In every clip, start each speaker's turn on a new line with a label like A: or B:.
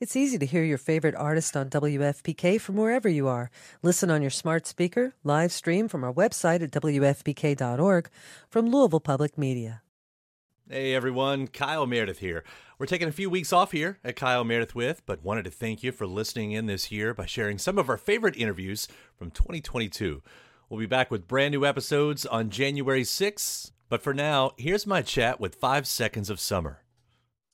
A: It's easy to hear your favorite artist on WFPK from wherever you are. Listen on your smart speaker, live stream from our website at WFPK.org from Louisville Public Media.
B: Hey everyone, Kyle Meredith here. We're taking a few weeks off here at Kyle Meredith with, but wanted to thank you for listening in this year by sharing some of our favorite interviews from 2022. We'll be back with brand new episodes on January 6th, but for now, here's my chat with 5 Seconds of Summer.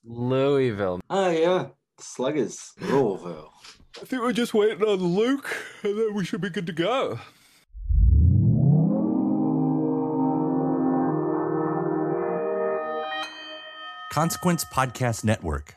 C: Louisville.
D: Oh yeah, Sluggers, Louisville.
E: I think we're just waiting on Luke, and then we should be good to go.
B: Consequence Podcast Network.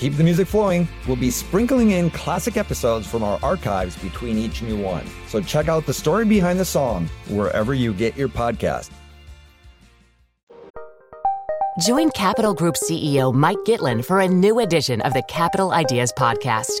F: Keep the music flowing, we'll be sprinkling in classic episodes from our archives between each new one. So check out the story behind the song wherever you get your podcast.
G: Join Capital Group CEO Mike Gitlin for a new edition of the Capital Ideas Podcast.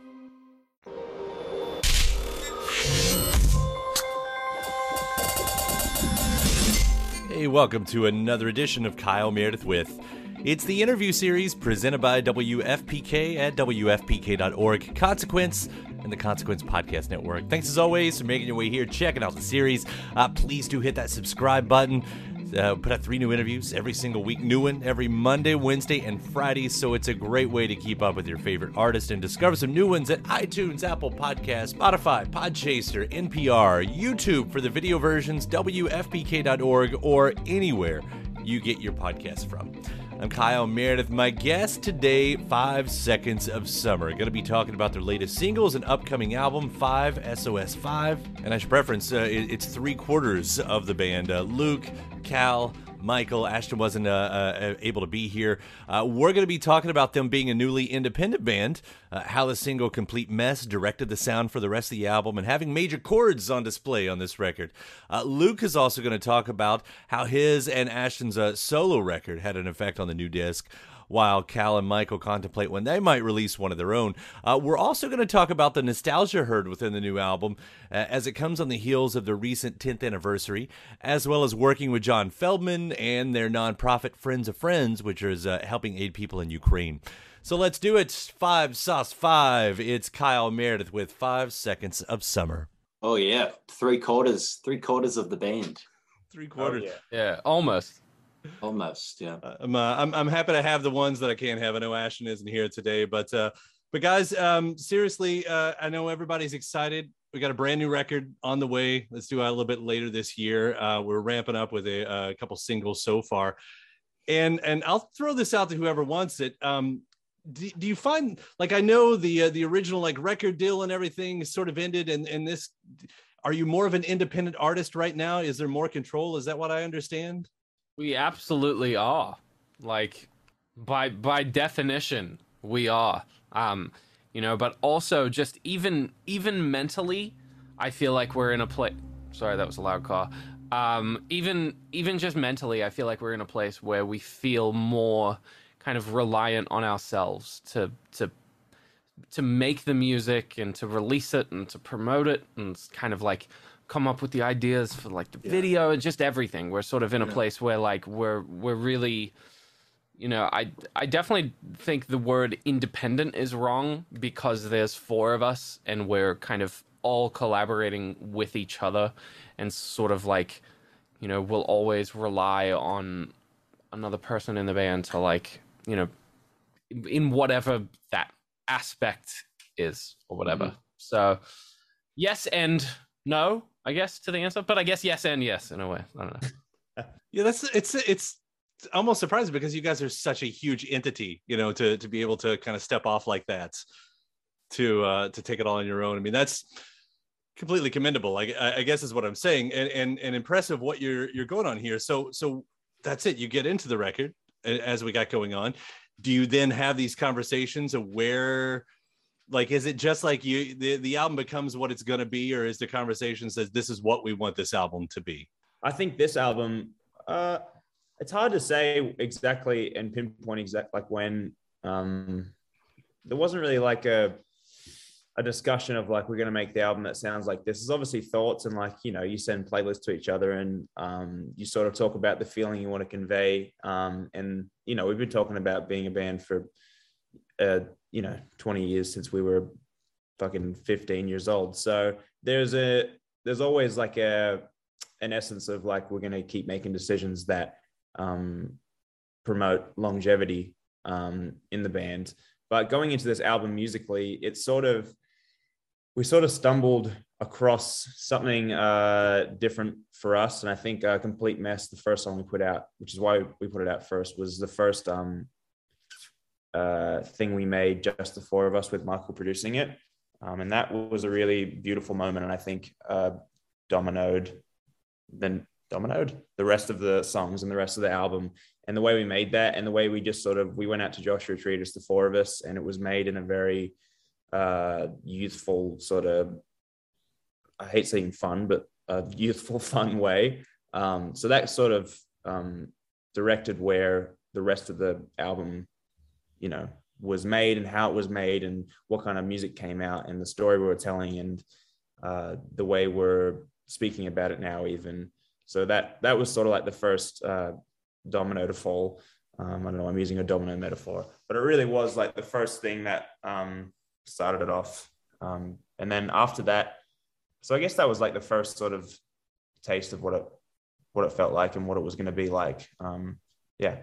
B: Hey, welcome to another edition of Kyle Meredith with. It's the interview series presented by WFPK at WFPK.org, Consequence, and the Consequence Podcast Network. Thanks as always for making your way here, checking out the series. Uh, please do hit that subscribe button. Uh, put out three new interviews every single week, new one every Monday, Wednesday, and Friday. So it's a great way to keep up with your favorite artist and discover some new ones at iTunes, Apple Podcasts, Spotify, Podchaser, NPR, YouTube for the video versions, WFPK.org, or anywhere you get your podcasts from. I'm Kyle Meredith. My guest today, Five Seconds of Summer. Going to be talking about their latest singles and upcoming album, Five SOS Five. And I should preference, uh, it's three quarters of the band: uh, Luke, Cal, Michael. Ashton wasn't uh, uh, able to be here. Uh, we're going to be talking about them being a newly independent band, uh, how the single Complete Mess directed the sound for the rest of the album, and having major chords on display on this record. Uh, Luke is also going to talk about how his and Ashton's uh, solo record had an effect on the new disc while Cal and Michael contemplate when they might release one of their own. Uh, we're also going to talk about the nostalgia heard within the new album uh, as it comes on the heels of the recent 10th anniversary, as well as working with John Feldmann and their nonprofit Friends of Friends, which is uh, helping aid people in Ukraine. So let's do it. Five sauce five. It's Kyle Meredith with five seconds of summer.
D: Oh yeah, three quarters, three quarters of the band.
B: Three quarters.
C: Oh, yeah. yeah, almost.
D: Almost, yeah.
B: Uh, I'm, uh, I'm I'm happy to have the ones that I can't have. I know Ashton isn't here today, but uh, but guys, um, seriously, uh, I know everybody's excited. We got a brand new record on the way. Let's do it a little bit later this year. Uh, we're ramping up with a, a couple singles so far, and and I'll throw this out to whoever wants it. Um, do, do you find like I know the uh, the original like record deal and everything sort of ended, and and this are you more of an independent artist right now? Is there more control? Is that what I understand?
C: We absolutely are. Like by by definition, we are. Um, you know, but also just even even mentally, I feel like we're in a place. Sorry, that was a loud car. Um, even even just mentally, I feel like we're in a place where we feel more kind of reliant on ourselves to to to make the music and to release it and to promote it and kind of like come up with the ideas for like the yeah. video and just everything. We're sort of in a yeah. place where like we're we're really you know, I I definitely think the word independent is wrong because there's four of us and we're kind of all collaborating with each other and sort of like you know, we'll always rely on another person in the band to like, you know, in whatever that aspect is or whatever. Mm-hmm. So yes and no I guess, to the answer. But I guess yes and yes in a way. I don't know.
B: yeah, that's it's it's
H: almost surprising because you guys are such a huge entity, you know, to to be able to kind of step off like that, to uh, to take it all on your own. I mean, that's completely commendable. I, I guess is what I'm saying, and and and impressive what you're you're going on here. So so that's it. You get into the record as we got going on. Do you then have these conversations of where? Like is it just like you the, the album becomes what it's going to be or is the conversation says this is what we want this album to be
I: i think this album uh it's hard to say exactly and pinpoint exact like when um there wasn't really like a a discussion of like we're going to make the album that sounds like this. Is obviously thoughts and like you know you send playlists to each other and um, you sort of talk about the feeling you want to convey um, and you know we've been talking about being a band for uh, you know 20 years since we were fucking 15 years old so there's a there's always like a an essence of like we're going to keep making decisions that um, promote longevity um, in the band. But going into this album musically, it's sort of we sort of stumbled across something uh, different for us, and I think uh, "Complete Mess," the first song we put out, which is why we put it out first, was the first um, uh, thing we made, just the four of us, with Michael producing it, um, and that was a really beautiful moment, and I think uh, dominoed then dominoed the rest of the songs and the rest of the album. And the way we made that and the way we just sort of we went out to joshua tree just the four of us and it was made in a very uh youthful sort of i hate saying fun but a youthful fun way. Um so that sort of um directed where the rest of the album you know was made and how it was made and what kind of music came out and the story we were telling and uh the way we're speaking about it now even so that that was sort of like the first uh, domino to fall. Um, I don't know. I'm using a domino metaphor, but it really was like the first thing that um, started it off. Um, and then after that, so I guess that was like the first sort of taste of what it what it felt like and what it was going to be like. Um, yeah.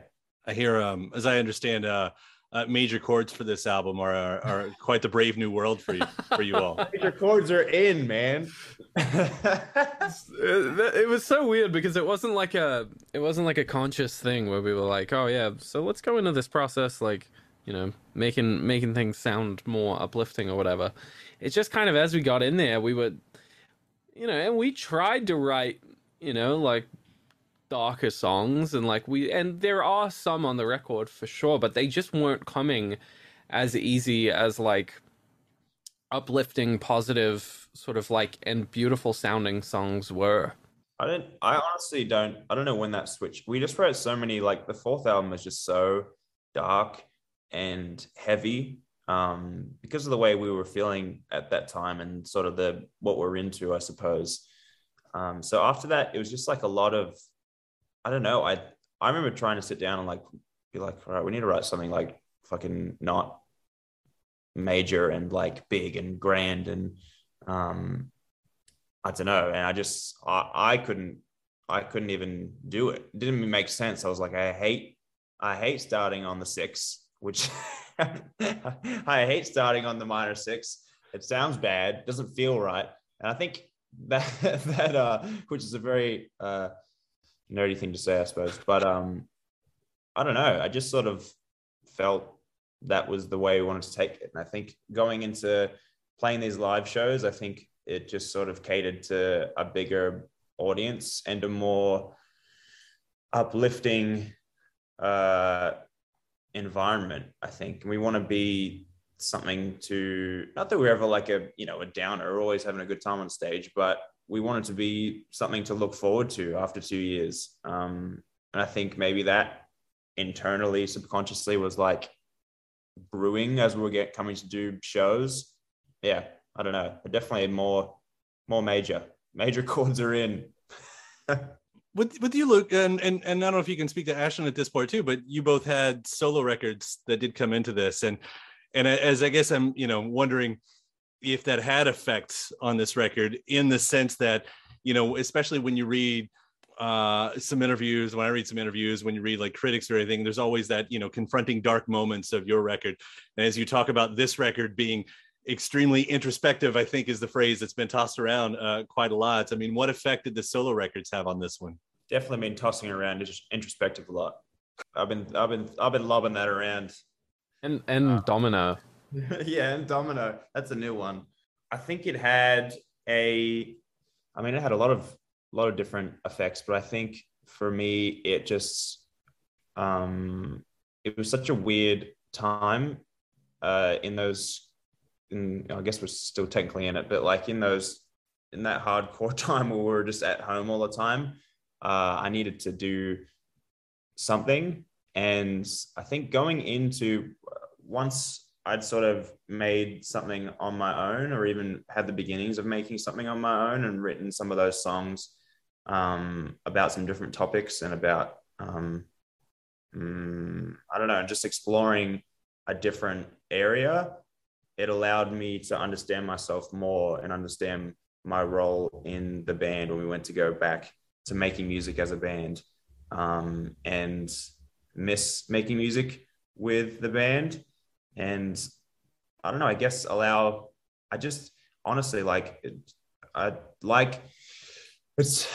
H: I hear, um, as I understand, uh, uh, major chords for this album are, are, are quite the brave new world for you for you all.
I: major chords are in, man.
C: it was so weird because it wasn't like a it wasn't like a conscious thing where we were like, oh yeah, so let's go into this process like you know making making things sound more uplifting or whatever. It's just kind of as we got in there, we were, you know, and we tried to write, you know, like darker songs and like we and there are some on the record for sure but they just weren't coming as easy as like uplifting positive sort of like and beautiful sounding songs were.
I: I don't i honestly don't i don't know when that switched. We just wrote so many like the fourth album is just so dark and heavy um because of the way we were feeling at that time and sort of the what we're into i suppose. Um so after that it was just like a lot of I don't know. I I remember trying to sit down and like be like, all right, we need to write something like fucking not major and like big and grand and um I don't know. And I just I, I couldn't I couldn't even do it. It didn't make sense. I was like, I hate I hate starting on the six, which I hate starting on the minor six. It sounds bad, doesn't feel right. And I think that that uh which is a very uh nerdy thing to say, I suppose. But um, I don't know. I just sort of felt that was the way we wanted to take it, and I think going into playing these live shows, I think it just sort of catered to a bigger audience and a more uplifting uh, environment. I think we want to be something to not that we're ever like a you know a downer, always having a good time on stage, but we wanted to be something to look forward to after two years. Um, and I think maybe that internally, subconsciously was like brewing as we were get coming to do shows. Yeah, I don't know, but definitely more, more major. Major chords are in.
H: with with you, Luke, and, and and I don't know if you can speak to Ashton at this point too, but you both had solo records that did come into this, and and as I guess I'm, you know, wondering if that had effects on this record in the sense that you know especially when you read uh, some interviews when i read some interviews when you read like critics or anything there's always that you know confronting dark moments of your record and as you talk about this record being extremely introspective i think is the phrase that's been tossed around uh, quite a lot i mean what effect did the solo records have on this one
I: definitely been tossing around just introspective a lot I've been I've been I've been lobbing that around.
C: And and Domino.
I: yeah, and Domino. That's a new one. I think it had a I mean it had a lot of lot of different effects, but I think for me it just um it was such a weird time uh in those in I guess we're still technically in it, but like in those in that hardcore time where we were just at home all the time, uh I needed to do something and I think going into once I'd sort of made something on my own, or even had the beginnings of making something on my own, and written some of those songs um, about some different topics and about um, mm, I don't know, just exploring a different area. It allowed me to understand myself more and understand my role in the band when we went to go back to making music as a band um, and miss making music with the band and I don't know, I guess allow, I just honestly like, I like, it's,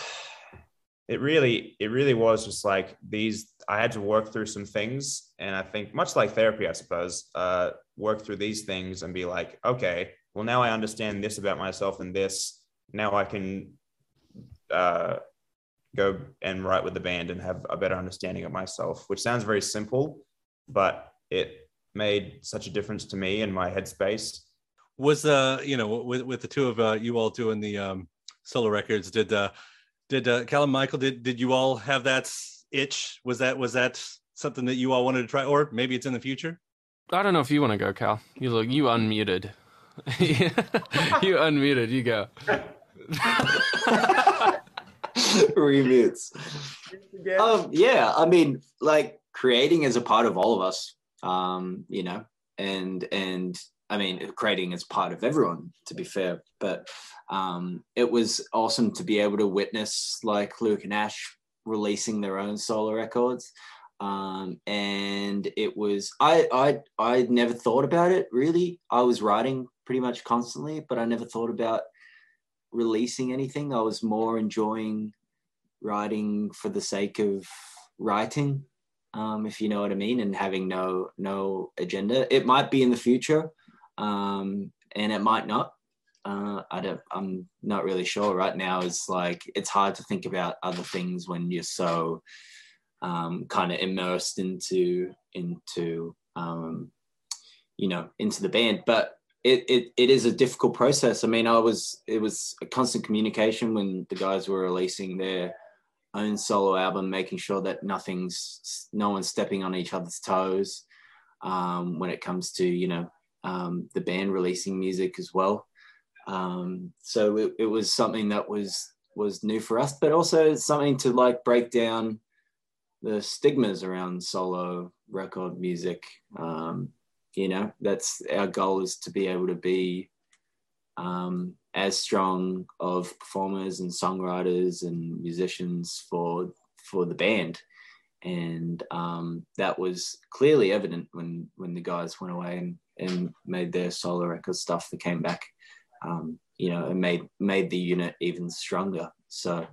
I: it really, it really was just like these, I had to work through some things. And I think much like therapy, I suppose, uh, work through these things and be like, okay, well, now I understand this about myself and this. Now I can uh, go and write with the band and have a better understanding of myself, which sounds very simple, but it made such a difference to me and my headspace.
B: Was uh you know with with the two of uh, you all doing the um, solo records, did uh did uh, Calum Michael did did you all have that itch? Was that was that something that you all wanted to try, or maybe it's in the future?
C: I don't know if you want to go, Cal. You look you unmuted. you unmuted. You go.
D: Remutes. Um, yeah, I mean, like creating is a part of all of us um, you know, and and I mean, creating is part of everyone, to be fair. But um, it was awesome to be able to witness like Luke and Ash releasing their own solo records. Um, and it was I I I never thought about it really. I was writing pretty much constantly, but I never thought about releasing anything. I was more enjoying writing for the sake of writing um, if you know what I mean, and having no no agenda. It might be in the future, um, and it might not. Uh, I don't. I'm not really sure right now. Is like it's hard to think about other things when you're so um, kind of immersed into into um, you know into the band, but. It, it, it is a difficult process. I mean, I was it was a constant communication when the guys were releasing their own solo album, making sure that nothing's no one's stepping on each other's toes um, when it comes to you know um, the band releasing music as well. Um, so it, it was something that was was new for us, but also something to like break down the stigmas around solo record music. Um, you know, that's our goal is to be able to be um, as strong of performers and songwriters and musicians for for the band. And um, that was clearly evident when when the guys went away and, and made their solo record stuff that came back. Um, you know and made made the unit even stronger. So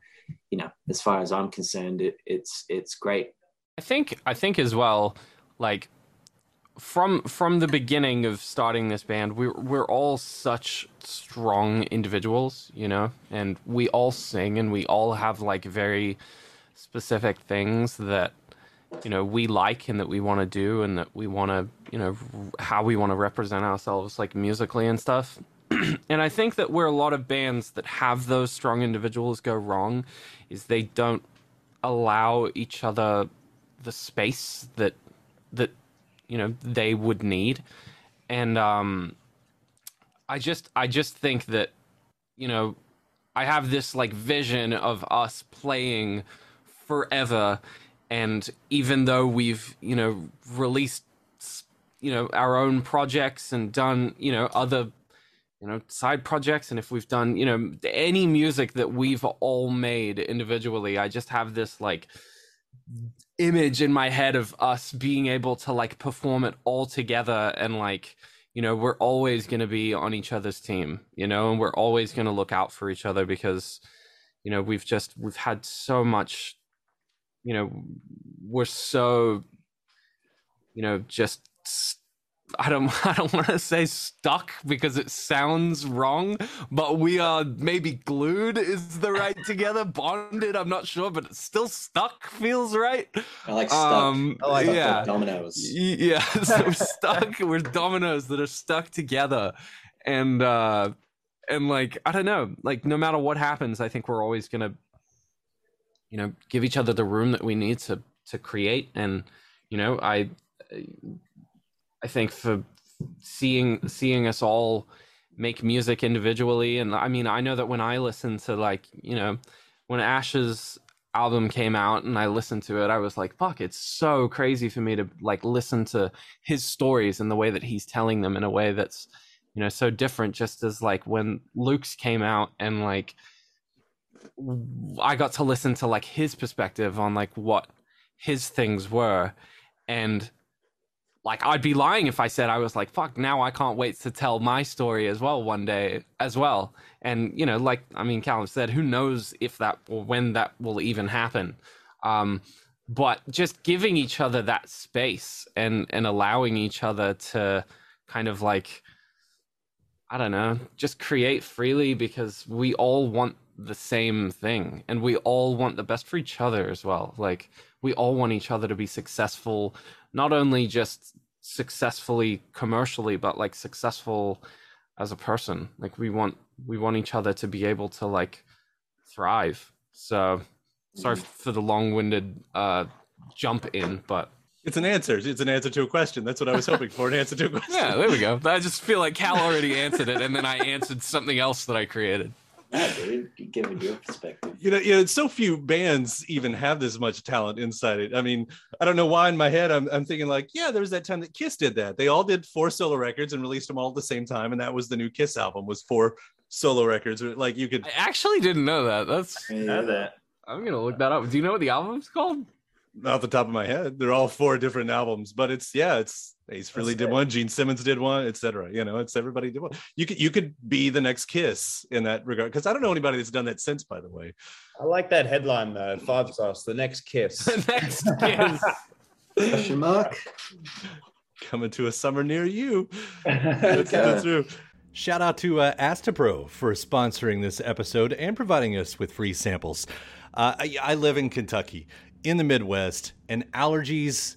D: you know as far as i'm concerned it, it's it's great.
C: I think i think as well like from from the beginning of starting this band, we're we're all such strong individuals, you know, and we all sing and we all have like very specific things that you know we like and that we want to do and that we want to you know how we want to represent ourselves like musically and stuff. And i think that where a lot of bands that have those strong individuals go wrong is they don't allow each other the space that that you know they would need. And um i just i just think that you know i have this like vision of us playing forever. And even though we've you know released you know our own projects and done you know other you know side projects and if we've done you know any music that we've all made individually i just have this like image in my head of us being able to like perform it all together and like you know we're always going to be on each other's team you know and we're always going to look out for each other because you know we've just we've had so much you know, we're so, you know, just I don't I don't want to say stuck because it sounds wrong, but we are maybe glued is the right together, bonded. I'm not sure, but still stuck feels right.
D: I like stuck. Um,
I: I like
C: yeah,
D: dominoes.
C: Yeah, so we're stuck. we're dominoes that are stuck together, and uh, and like I don't know, like no matter what happens, I think we're always gonna, you know, give each other the room that we need to to create, and you know, I I think for seeing seeing us all make music individually. And I mean I know that when I listen to like, you know, when Ash's album came out and I listened to it, I was like, fuck, it's so crazy for me to like listen to his stories and the way that he's telling them in a way that's, you know, so different. Just as like when Luke's came out and like I got to listen to like his perspective on like what his things were. And like I'd be lying if I said I was like, fuck, now I can't wait to tell my story as well one day as well. And, you know, like, I mean, Calum said, who knows if that or when that will even happen. Um, but just giving each other that space and, and allowing each other to kind of like, I don't know, just create freely because we all want the same thing and we all want the best for each other as well. Like, we all want each other to be successful not only just successfully commercially but like successful as a person like we want we want each other to be able to like thrive so sorry mm. for the long-winded uh jump in but
B: it's an answer. It's an answer to a question. That's what I was hoping for. An answer to a question.
C: Yeah, there we go. I just feel like Cal already answered it, and then I answered something else that I created.
D: Yeah, dude, giving your perspective.
B: You know, you know, so few bands even have this much talent inside it. I mean, I don't know why in my head I'm, I'm thinking like, yeah, there was that time that Kiss did that. They all did four solo records and released them all at the same time, and that was the new Kiss album was four solo records. Like you could.
C: I actually didn't know that. That's
I: know that.
C: I'm gonna look that up. Do you know what the album's called?
B: off the top of my head. They're all four different albums, but it's yeah, it's Ace Frehley did one, Gene Simmons did one, etc. You know, it's everybody did one. You could you could be the next Kiss in that regard because I don't know anybody that's done that since. By the way,
I: I like that headline though. Five stars. The next Kiss.
C: the next Kiss.
D: Question mark.
B: Coming to a summer near you. That's, that's true. Shout out to uh, Astepro for sponsoring this episode and providing us with free samples. Uh, I, I live in Kentucky in the Midwest, and allergies,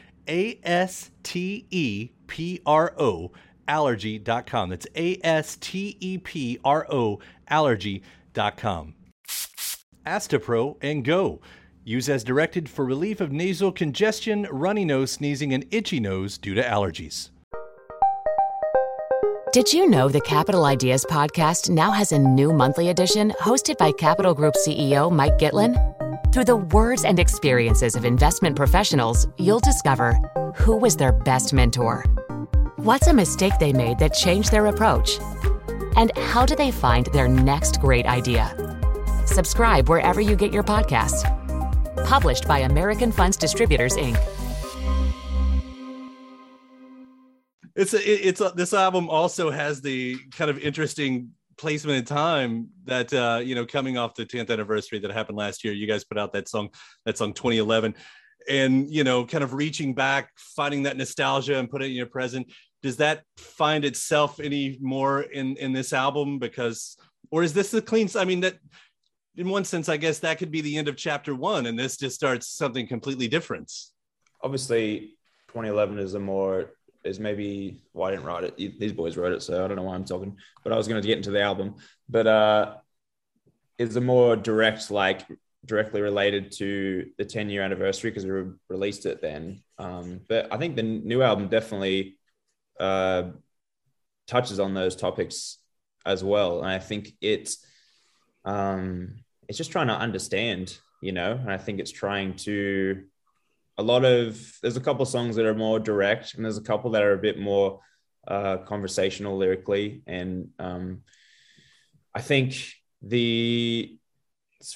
B: A S T E P R O allergy.com. That's A S T E P R O allergy.com. Astepro and go. Use as directed for relief of nasal congestion, runny nose, sneezing, and itchy nose due to allergies.
G: Did you know the Capital Ideas podcast now has a new monthly edition hosted by Capital Group CEO Mike Gitlin? Through the words and experiences of investment professionals, you'll discover who was their best mentor What's a mistake they made that changed their approach? And how do they find their next great idea? Subscribe wherever you get your podcasts. Published by American Funds Distributors, Inc.
B: It's a, it's a, this album also has the kind of interesting placement in time that uh, you know coming off the 10th anniversary that happened last year. You guys put out that song, that song 2011, and you know kind of reaching back, finding that nostalgia and putting it in your present. Does that find itself any more in in this album because, or is this the clean? I mean that. In one sense, I guess that could be the end of chapter one, and this just starts something completely different.
I: Obviously, 2011 is a more is maybe well, I didn't write it. These boys wrote it, so I don't know why I'm talking. But I was going to get into the album, but uh, is a more direct, like directly related to the 10 year anniversary because we re- released it then. Um, but I think the new album definitely uh, touches on those topics as well, and I think it's um, it's just trying to understand, you know, and I think it's trying to a lot of there's a couple songs that are more direct and there's a couple that are a bit more uh, conversational lyrically. And um, i think the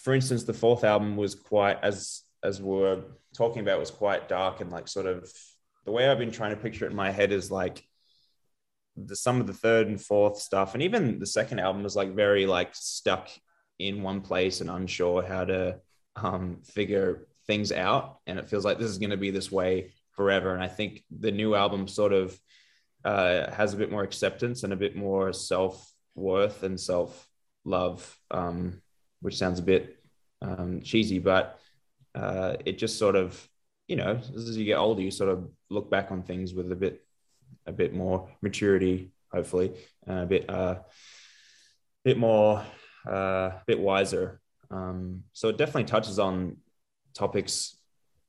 I: for instance the fourth album was quite as as we are talking about was quite dark and like sort of the way i've been trying to picture it in my head is like the some of the third and fourth stuff. And even the second album was like very like stuck in one place and unsure how to um, figure things out and it feels like this is going to be this way forever. And i think the new album sort of uh, has a bit more acceptance and a bit more self-worth and self-love um, which sounds a bit um, cheesy but uh, it just sort of you know as you get older you sort of look back on things with a bit a bit more maturity hopefully and a bit uh bit more uh a bit wiser. Um so it definitely touches on topics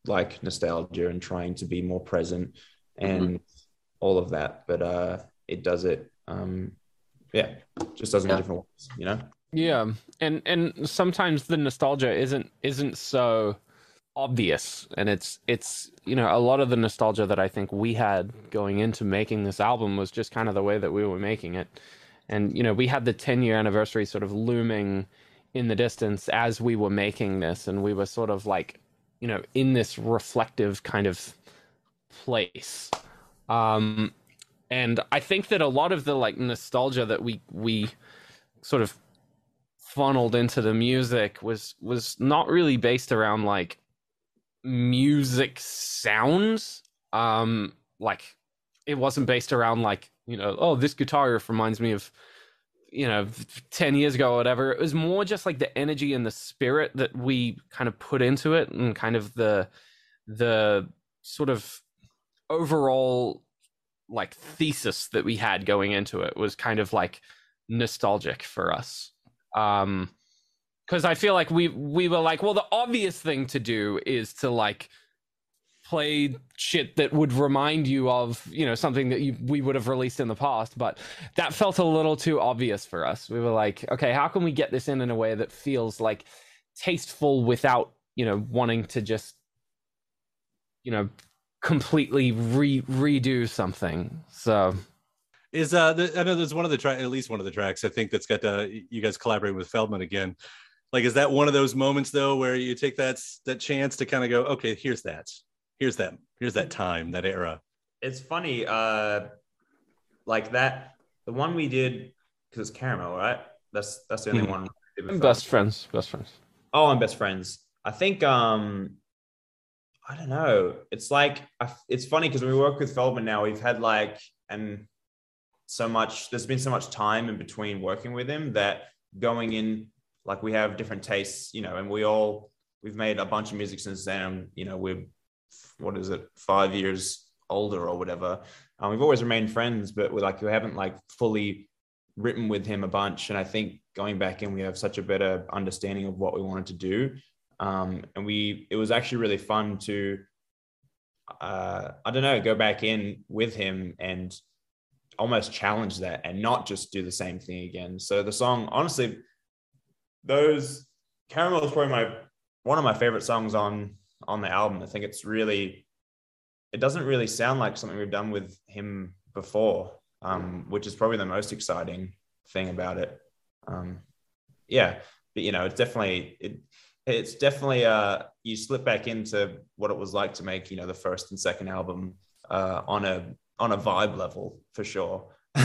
I: like nostalgia and trying to be more present and mm-hmm. all of that. But uh, it does it, um, yeah, just does it yeah. in different ways, you know.
C: Yeah, and and sometimes the nostalgia isn't isn't so obvious and it's it's you know a lot of the nostalgia that i think we had going into making this album was just kind of the way that we were making it and you know we had the 10 year anniversary sort of looming in the distance as we were making this and we were sort of like you know in this reflective kind of place. Um and i think that a lot of the like nostalgia that we we sort of funneled into the music was was not really based around like music sounds. Um like it wasn't based around like you know oh this guitar riff reminds me of you know 10 years ago or whatever it was more just like the energy and the spirit that we kind of put into it and kind of the the sort of overall like thesis that we had going into it was kind of like nostalgic for us. Um because i feel like we we were like well the obvious thing to do is to like play shit that would remind you of you know something that you, we would have released in the past but that felt a little too obvious for us. We were like okay how can we get this in in a way that feels like tasteful without you know wanting to just you know completely re- redo something? So.
B: Is uh the, i know there's one of the at least one of the tracks i think that's got uh, you guys collaborating with Feldmann again. Like is that one of those moments though where you take that that chance to kind of go okay here's that here's that here's that time that era.
I: It's funny uh like that the one we did because it's caramel right? That's that's the only mm. one
C: best friends best friends.
I: Oh i'm best friends. I think um i don't know. It's like it's funny because when we work with Feldmann now we've had like and so much there's been so much time in between working with him that going in like we have different tastes you know and we all we've made a bunch of music since then you know we're what is it, five years older or whatever. Um, we've always remained friends, but we're like we haven't like fully written with him a bunch. And I think going back in, we have such a better understanding of what we wanted to do. Um, and we it was actually really fun to uh, I don't know, go back in with him and almost challenge that and not just do the same thing again. So the song, honestly, those Caramel is probably my one of my favorite songs on on the album. I think it's really, it doesn't really sound like something we've done with him before, um, which is probably the most exciting thing about it. Um, yeah, but you know, it's definitely it, it's definitely uh you slip back into what it was like to make you know the first and second album uh on a on a vibe level for sure.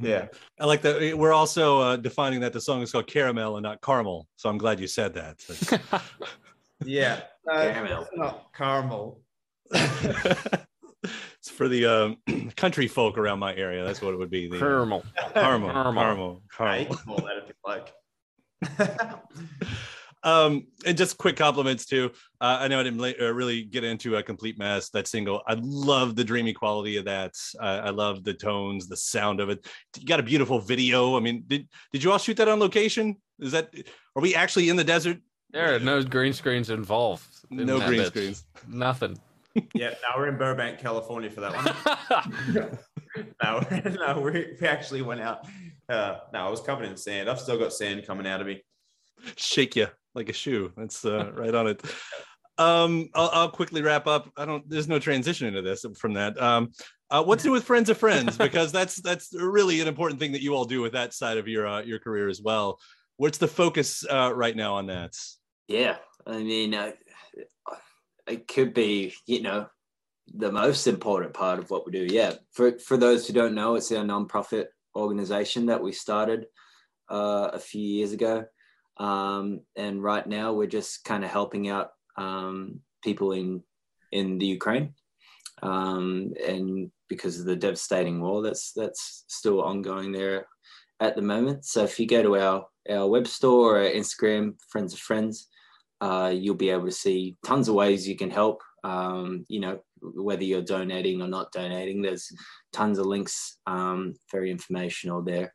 I: yeah,
H: I like that. We're also uh, defining that the song is called Caramel and not Caramel. So I'm glad you said that.
I: yeah, caramel, not caramel.
H: it's for the um, country folk around my area. That's what it would be. The,
C: caramel.
H: caramel, caramel, caramel, caramel.
I: call that if you like.
H: um, and just quick compliments too. Uh, I know I didn't uh, really get into a complete mess. That single, I love the dreamy quality of that. Uh, I love the tones, the sound of it. You got a beautiful video. I mean, did did you all shoot that on location? Is that are we actually in the desert?
C: There are no green screens involved. In
H: No green
C: bitch.
H: screens.
C: Nothing.
I: yeah, now we're in Burbank, California for that one. no, no, we, we actually went out. Uh, no, I was covered in sand. I've still got sand coming out of me.
H: Shake you like a shoe. That's uh, right on it. Um, I'll, I'll quickly wrap up. I don't. There's no transition into this from that. Um, uh, what's new with friends of friends? Because that's that's really an important thing that you all do with that side of your uh, your career as well. What's the focus uh, right now on that?
D: Yeah, I mean, uh, it could be, you know, the most important part of what we do. Yeah, for for those who don't know, it's our nonprofit organization that we started uh, a few years ago, um, and right now we're just kind of helping out um, people in in the Ukraine, um, and because of the devastating war that's that's still ongoing there at the moment. So if you go to our our web store or Instagram, Friends of Friends, uh, you'll be able to see tons of ways you can help. Um, you know, whether you're donating or not donating, there's tons of links, um, very informational there.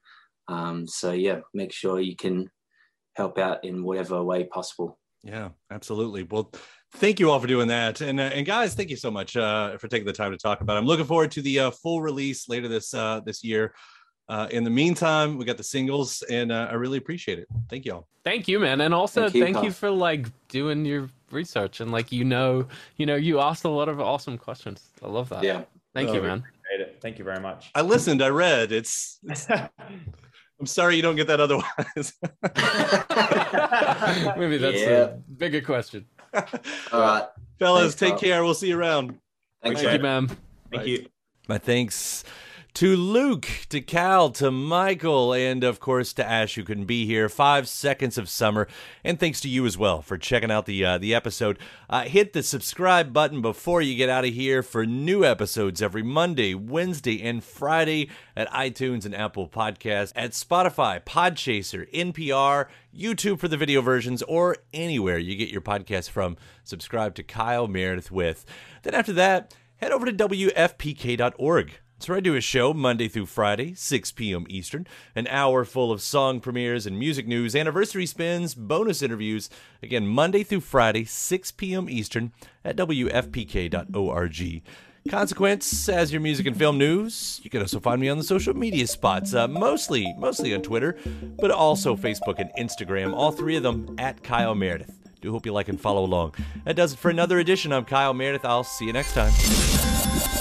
D: Um, so yeah, make sure you can help out in whatever way possible.
H: Yeah, absolutely. Well, thank you all for doing that, and uh, and guys, thank you so much uh, for taking the time to talk about. It. I'm looking forward to the uh, full release later this uh, this year. Uh, in the meantime, we got the singles, and uh, I really appreciate it. Thank you all.
C: Thank you, man, and also
D: Thank you,
C: thank you, for like doing your research and like you know, you know, you asked a lot of awesome questions. I love that.
D: Yeah.
C: Thank
I: Oh,
C: you, man.
I: appreciate it. Thank you very much.
H: I listened. I read. It's. it's I'm sorry you don't get that otherwise.
C: Maybe that's
D: Yeah.
C: a bigger question.
D: All right,
H: Fellas,
D: Thanks,
H: take
D: Carl.
H: care. We'll see you around.
D: thanks.
C: Thank you, ma'am.
I: Thank you.
B: My thanks to Luke, to Cal, to Michael, and of course to Ash, who couldn't be here. Five seconds of summer, and thanks to you as well for checking out the uh, the episode. Uh, hit the subscribe button before you get out of here for new episodes every Monday, Wednesday, and Friday at iTunes and Apple Podcasts, at Spotify, Podchaser, NPR, YouTube for the video versions, or anywhere you get your podcast from. Subscribe to Kyle Meredith with. Then after that, head over to WFPK.org. Where I do a show Monday through Friday, 6 p.m. Eastern. An hour full of song premieres and music news, anniversary spins, bonus interviews. Again, Monday through Friday, 6 p.m. Eastern at WFPK.org. Consequence as your music and film news. You can also find me on the social media spots, uh, mostly mostly on Twitter, but also Facebook and Instagram. All three of them at Kyle Meredith. Do hope you like and follow along. That does it for another edition. I'm Kyle Meredith. I'll see you next time.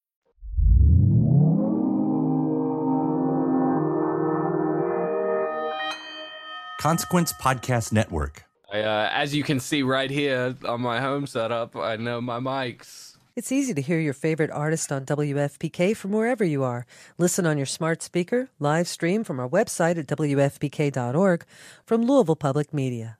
B: Consequence Podcast Network.
C: I, uh, as you can see right here on my home setup, I know my mics.
A: It's easy to hear your favorite artist on WFPK from wherever you are. Listen on your smart speaker, live stream from our website at WFPK.org from Louisville Public Media.